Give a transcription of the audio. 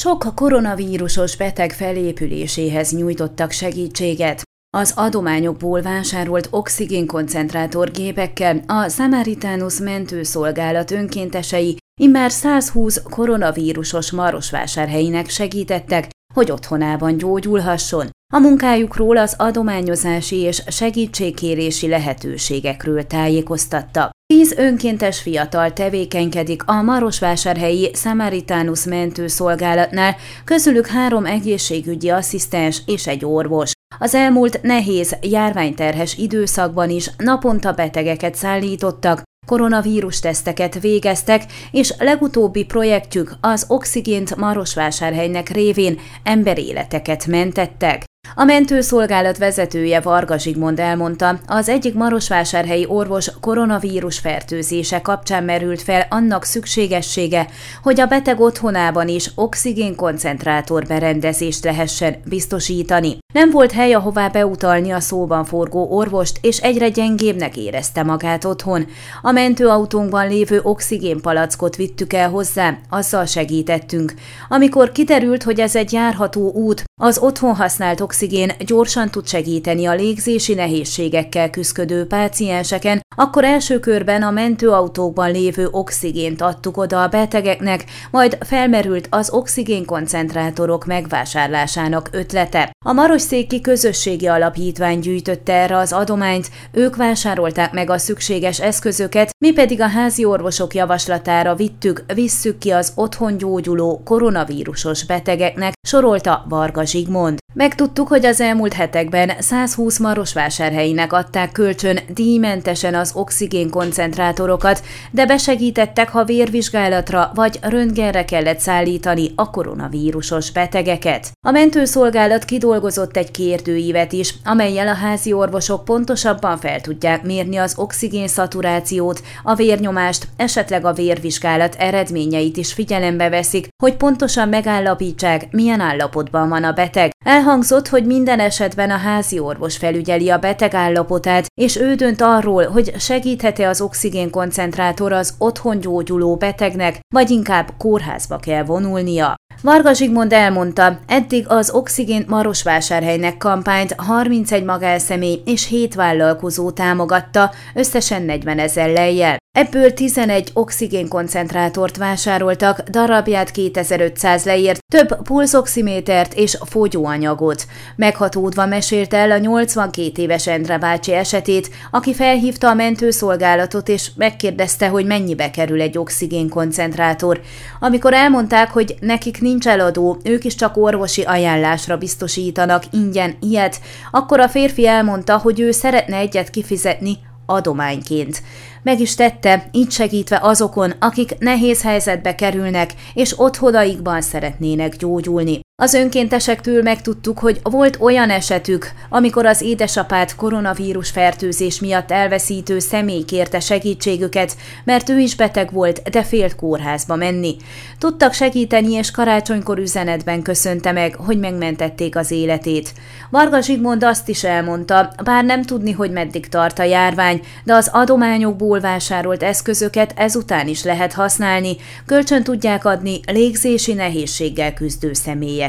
Sok koronavírusos beteg felépüléséhez nyújtottak segítséget. Az adományokból vásárolt oxigénkoncentrátorgépekkel a Samaritánus mentőszolgálat önkéntesei immár 120 koronavírusos marosvásárhelyének segítettek, hogy otthonában gyógyulhasson. A munkájukról az adományozási és segítségkérési lehetőségekről tájékoztattak. Tíz önkéntes fiatal tevékenykedik a Marosvásárhelyi Samaritánus mentőszolgálatnál, közülük három egészségügyi asszisztens és egy orvos. Az elmúlt nehéz, járványterhes időszakban is naponta betegeket szállítottak, koronavírus teszteket végeztek, és legutóbbi projektjük az oxigént Marosvásárhelynek révén emberéleteket mentettek. A mentőszolgálat vezetője Varga Zsigmond elmondta, az egyik marosvásárhelyi orvos koronavírus fertőzése kapcsán merült fel annak szükségessége, hogy a beteg otthonában is oxigénkoncentrátor berendezést lehessen biztosítani. Nem volt hely, ahová beutalni a szóban forgó orvost, és egyre gyengébbnek érezte magát otthon. A mentőautónkban lévő oxigénpalackot vittük el hozzá, azzal segítettünk. Amikor kiderült, hogy ez egy járható út, az otthon használt oxigén gyorsan tud segíteni a légzési nehézségekkel küzdő pácienseken, akkor első körben a mentőautókban lévő oxigént adtuk oda a betegeknek, majd felmerült az oxigénkoncentrátorok megvásárlásának ötlete. A Marosszéki Közösségi Alapítvány gyűjtötte erre az adományt, ők vásárolták meg a szükséges eszközöket, mi pedig a házi orvosok javaslatára vittük, visszük ki az otthon gyógyuló koronavírusos betegeknek, sorolta Varga Zsigmond. Megtudtuk, hogy az elmúlt hetekben 120 marosvásárhelyinek adták kölcsön díjmentesen az oxigénkoncentrátorokat, de besegítettek, ha vérvizsgálatra vagy röntgenre kellett szállítani a koronavírusos betegeket. A mentőszolgálat kidolgozott egy kérdőívet is, amelyel a házi orvosok pontosabban fel tudják mérni az oxigén szaturációt, a vérnyomást, esetleg a vérvizsgálat eredményeit is figyelembe veszik, hogy pontosan megállapítsák, milyen állapotban van a beteg. Elhangzott, hogy minden esetben a házi orvos felügyeli a beteg állapotát, és ő dönt arról, hogy segíthet-e az oxigénkoncentrátor az otthon gyógyuló betegnek, vagy inkább kórházba kell vonulnia. Varga Zsigmond elmondta, eddig az Oxigén Marosvásárhelynek kampányt 31 magánszemély és 7 vállalkozó támogatta, összesen 40 ezer lejjel. Ebből 11 oxigénkoncentrátort vásároltak, darabját 2500 leért, több pulzoximétert és fogyóanyagot. Meghatódva mesélte el a 82 éves Endre bácsi esetét, aki felhívta a mentőszolgálatot és megkérdezte, hogy mennyibe kerül egy oxigénkoncentrátor. Amikor elmondták, hogy nekik nincs eladó, ők is csak orvosi ajánlásra biztosítanak ingyen ilyet, akkor a férfi elmondta, hogy ő szeretne egyet kifizetni adományként. Meg is tette, így segítve azokon, akik nehéz helyzetbe kerülnek, és otthonaikban szeretnének gyógyulni. Az önkéntesektől megtudtuk, hogy volt olyan esetük, amikor az édesapát koronavírus fertőzés miatt elveszítő személy kérte segítségüket, mert ő is beteg volt, de félt kórházba menni. Tudtak segíteni, és karácsonykor üzenetben köszönte meg, hogy megmentették az életét. Varga Zsigmond azt is elmondta, bár nem tudni, hogy meddig tart a járvány, de az adományokból vásárolt eszközöket ezután is lehet használni, kölcsön tudják adni légzési nehézséggel küzdő személyek